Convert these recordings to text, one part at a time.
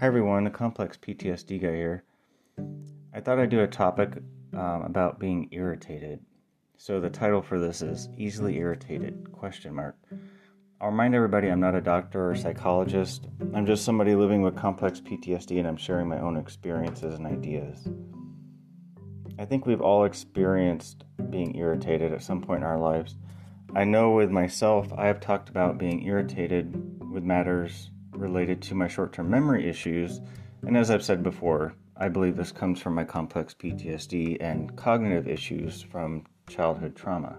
Hi everyone, the complex PTSD guy here. I thought I'd do a topic um, about being irritated. So the title for this is easily irritated question mark. I'll remind everybody I'm not a doctor or psychologist. I'm just somebody living with complex PTSD and I'm sharing my own experiences and ideas. I think we've all experienced being irritated at some point in our lives. I know with myself, I have talked about being irritated with matters related to my short term memory issues, and as I've said before, I believe this comes from my complex PTSD and cognitive issues from childhood trauma.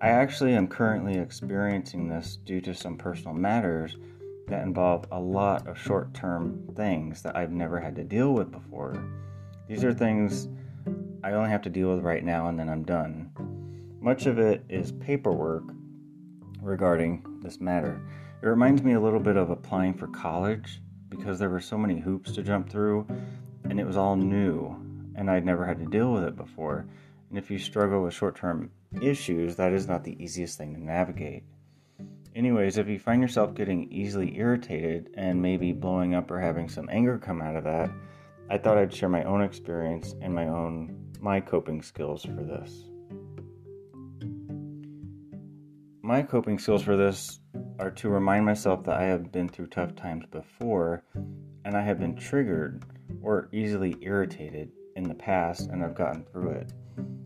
I actually am currently experiencing this due to some personal matters that involve a lot of short term things that I've never had to deal with before. These are things I only have to deal with right now and then I'm done. Much of it is paperwork regarding this matter. It reminds me a little bit of applying for college because there were so many hoops to jump through and it was all new and I'd never had to deal with it before. And if you struggle with short term issues, that is not the easiest thing to navigate. Anyways, if you find yourself getting easily irritated and maybe blowing up or having some anger come out of that, I thought I'd share my own experience and my own my coping skills for this. My coping skills for this are to remind myself that I have been through tough times before and I have been triggered or easily irritated in the past and I've gotten through it.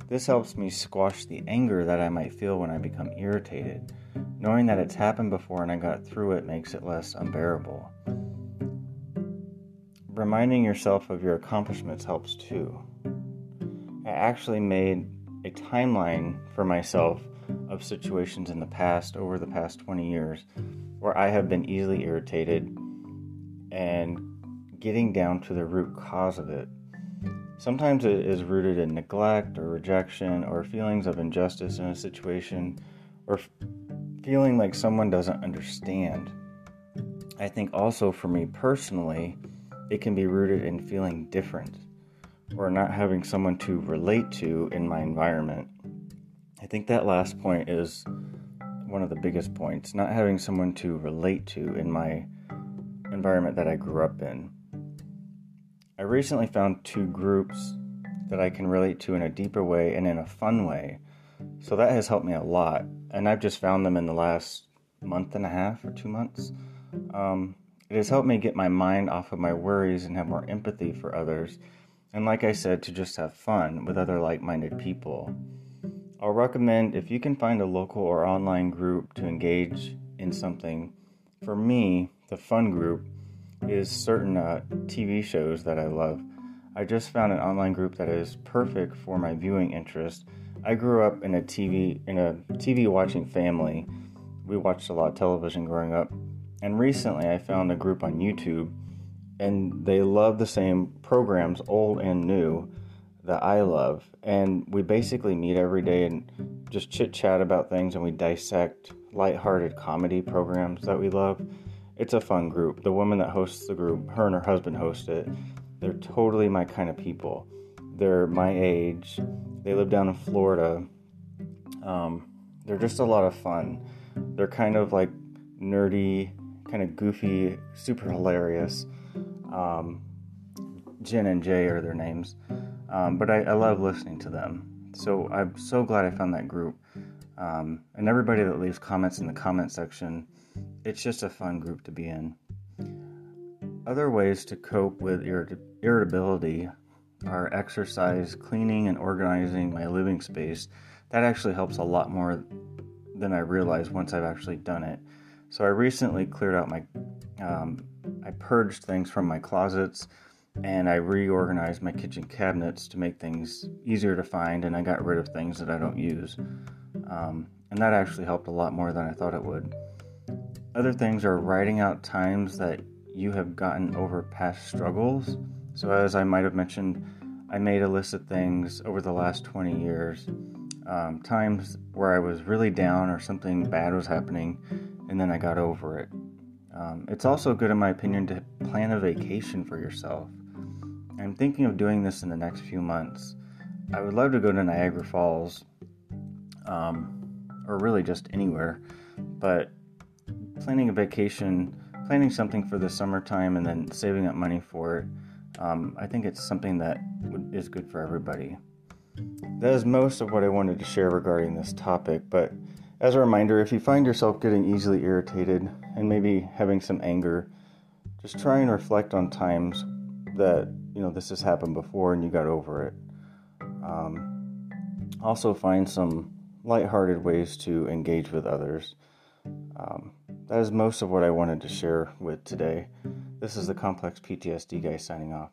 This helps me squash the anger that I might feel when I become irritated. Knowing that it's happened before and I got through it makes it less unbearable. Reminding yourself of your accomplishments helps too. I actually made a timeline for myself of situations in the past over the past 20 years where I have been easily irritated and getting down to the root cause of it. Sometimes it is rooted in neglect or rejection or feelings of injustice in a situation or feeling like someone doesn't understand. I think also for me personally, it can be rooted in feeling different or not having someone to relate to in my environment. I think that last point is one of the biggest points, not having someone to relate to in my environment that I grew up in. I recently found two groups that I can relate to in a deeper way and in a fun way. So that has helped me a lot. And I've just found them in the last month and a half or two months. Um, it has helped me get my mind off of my worries and have more empathy for others. And like I said, to just have fun with other like minded people. I'll recommend if you can find a local or online group to engage in something. For me, the fun group is certain uh, TV shows that I love. I just found an online group that is perfect for my viewing interest. I grew up in a TV in a TV watching family. We watched a lot of television growing up, and recently I found a group on YouTube, and they love the same programs, old and new that I love. And we basically meet every day and just chit chat about things and we dissect light-hearted comedy programs that we love. It's a fun group. The woman that hosts the group, her and her husband host it. They're totally my kind of people. They're my age. They live down in Florida. Um, they're just a lot of fun. They're kind of like nerdy, kind of goofy, super hilarious. Um, Jen and Jay are their names. Um, but I, I, love listening to them. So I'm so glad I found that group. Um, and everybody that leaves comments in the comment section, it's just a fun group to be in. Other ways to cope with irrit- irritability are exercise, cleaning, and organizing my living space. That actually helps a lot more than I realized once I've actually done it. So I recently cleared out my, um, I purged things from my closets and I reorganized my kitchen cabinets to make things easier to find, and I got rid of things that I don't use. Um, and that actually helped a lot more than I thought it would. Other things are writing out times that you have gotten over past struggles. So, as I might have mentioned, I made a list of things over the last 20 years, um, times where I was really down or something bad was happening, and then I got over it. Um, it's also good, in my opinion, to plan a vacation for yourself. I'm thinking of doing this in the next few months. I would love to go to Niagara Falls, um, or really just anywhere, but planning a vacation planning something for the summertime and then saving up money for it, um, I think it's something that is good for everybody. That is most of what I wanted to share regarding this topic, but as a reminder, if you find yourself getting easily irritated and maybe having some anger, just try and reflect on times that you know this has happened before and you got over it. Um, also, find some lighthearted ways to engage with others. Um, that is most of what I wanted to share with today. This is the Complex PTSD guy signing off.